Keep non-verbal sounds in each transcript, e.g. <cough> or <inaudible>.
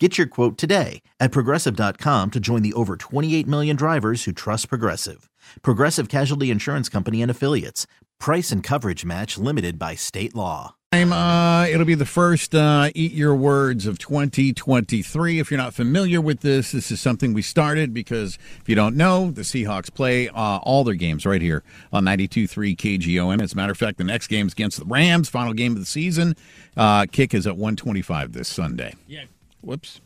Get your quote today at progressive.com to join the over 28 million drivers who trust Progressive. Progressive Casualty Insurance Company and Affiliates. Price and coverage match limited by state law. Uh, it'll be the first uh, Eat Your Words of 2023. If you're not familiar with this, this is something we started because if you don't know, the Seahawks play uh, all their games right here on 92.3 KGON. As a matter of fact, the next game is against the Rams, final game of the season. Uh, kick is at 125 this Sunday. Yeah. Whoops.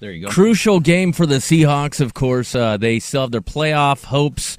There you go. Crucial game for the Seahawks, of course. Uh, they still have their playoff hopes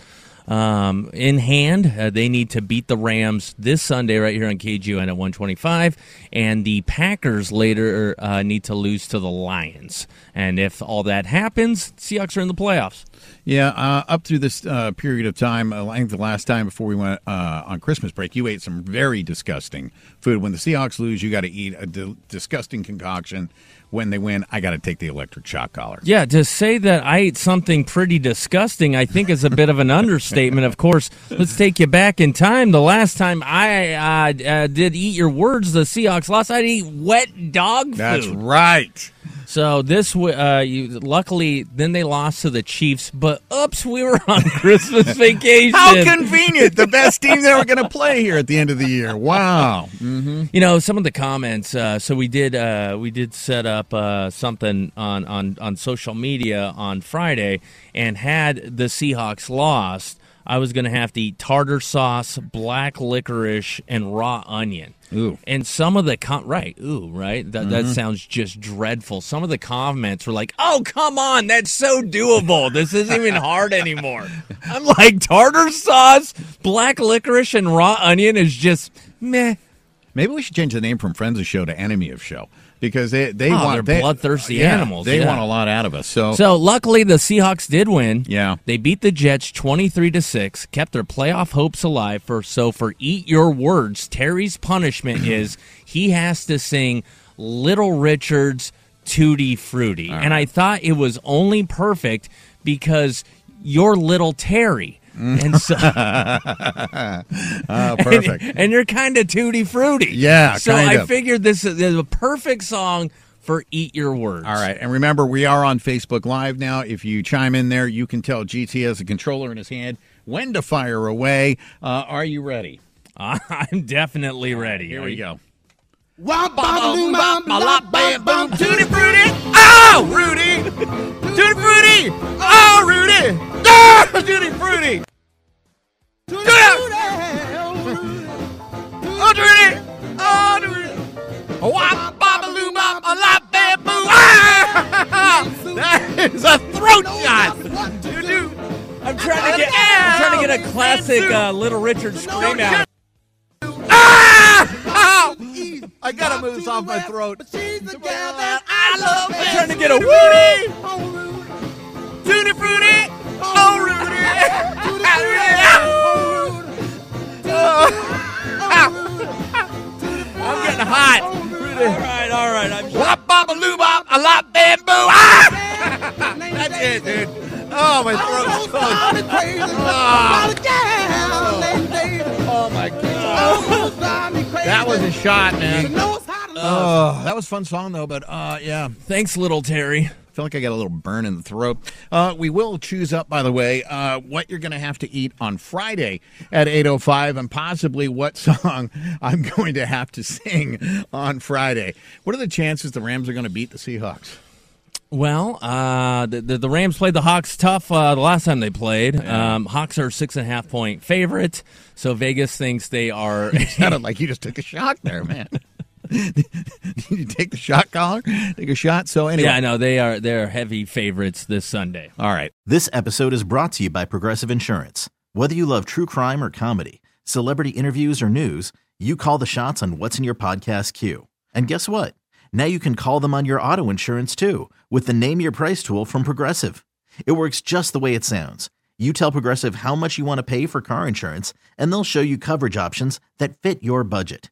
um, in hand. Uh, they need to beat the Rams this Sunday right here on KGON at 125, and the Packers later uh, need to lose to the Lions. And if all that happens, Seahawks are in the playoffs. Yeah, uh, up through this uh, period of time, uh, I think the last time before we went uh, on Christmas break, you ate some very disgusting food. When the Seahawks lose, you got to eat a di- disgusting concoction. When they win, I got to take the electric shock collar. Yeah, to say that I ate something pretty disgusting, I think is a bit of an <laughs> understatement. Of course, let's take you back in time. The last time I uh, uh, did eat your words, the Seahawks lost. I eat wet dog food. That's right. So this, uh, you, luckily, then they lost to the Chiefs. But oops, we were on <laughs> Christmas <laughs> vacation. How convenient! The best team they were going to play here at the end of the year. Wow. You know some of the comments. Uh, so we did uh, we did set up uh, something on, on on social media on Friday, and had the Seahawks lost, I was going to have to eat tartar sauce, black licorice, and raw onion. Ooh. And some of the com- right, ooh, right. That that mm-hmm. sounds just dreadful. Some of the comments were like, "Oh, come on, that's so doable. This isn't even hard anymore." <laughs> I'm like, tartar sauce, black licorice, and raw onion is just meh. Maybe we should change the name from Friends of Show to Enemy of Show because they they Oh, want they- bloodthirsty yeah, animals, They yeah. want a lot out of us. So, So luckily the Seahawks did win. Yeah. They beat the Jets 23 to 6, kept their playoff hopes alive for so for eat your words, Terry's punishment <clears throat> is he has to sing Little Richard's Tutti Frutti. And I thought it was only perfect because you're little Terry. And <laughs> so <laughs> uh, perfect. and, you're kind of tutti frutti. Yeah, So kind I of. figured this is a perfect song for Eat Your Words. All right, and remember we are on Facebook Live now. If you chime in there, you can tell GT has a controller in his hand when to fire away. Uh, are you ready? <laughs> I'm definitely ready. Here we go. Tutti frutti. Oh, Rudy. Tutti frutti. Oh, Rudy. Ah, tutti frutti. Oh, Rudy. Oh, Rudy. Wop, babaloo, bop, a lot, bamboo. Ah! That is a throat shot. You do. I'm trying to get. I'm trying to get a classic uh, Little Richard scream out. Ah! I gotta move this off my throat. I love. I'm trying to get a Woody. Tutti frutti. Oh. I'm getting hot. All right, all right. I'm Wop, bop, a loo, bop, a lot, bamboo. Ah! That's it, dude. Oh, my throat's closed. Oh, my God. That was a shot, man. Oh, that was a fun song, though, but uh, yeah. Thanks, little Terry. I feel like I got a little burn in the throat. Uh, we will choose up, by the way, uh, what you're going to have to eat on Friday at 8.05 and possibly what <laughs> song I'm going to have to sing on Friday. What are the chances the Rams are going to beat the Seahawks? Well, uh, the, the the Rams played the Hawks tough uh, the last time they played. Um, Hawks are six and a half point favorite, so Vegas thinks they are. <laughs> It sounded <laughs> like you just took a shot there, man. Did you take the shot collar? Take a shot? So anyway. yeah, I know they are. They're heavy favorites this Sunday. All right. This episode is brought to you by Progressive Insurance. Whether you love true crime or comedy, celebrity interviews or news, you call the shots on what's in your podcast queue. And guess what? Now you can call them on your auto insurance too with the Name Your Price tool from Progressive. It works just the way it sounds. You tell Progressive how much you want to pay for car insurance, and they'll show you coverage options that fit your budget.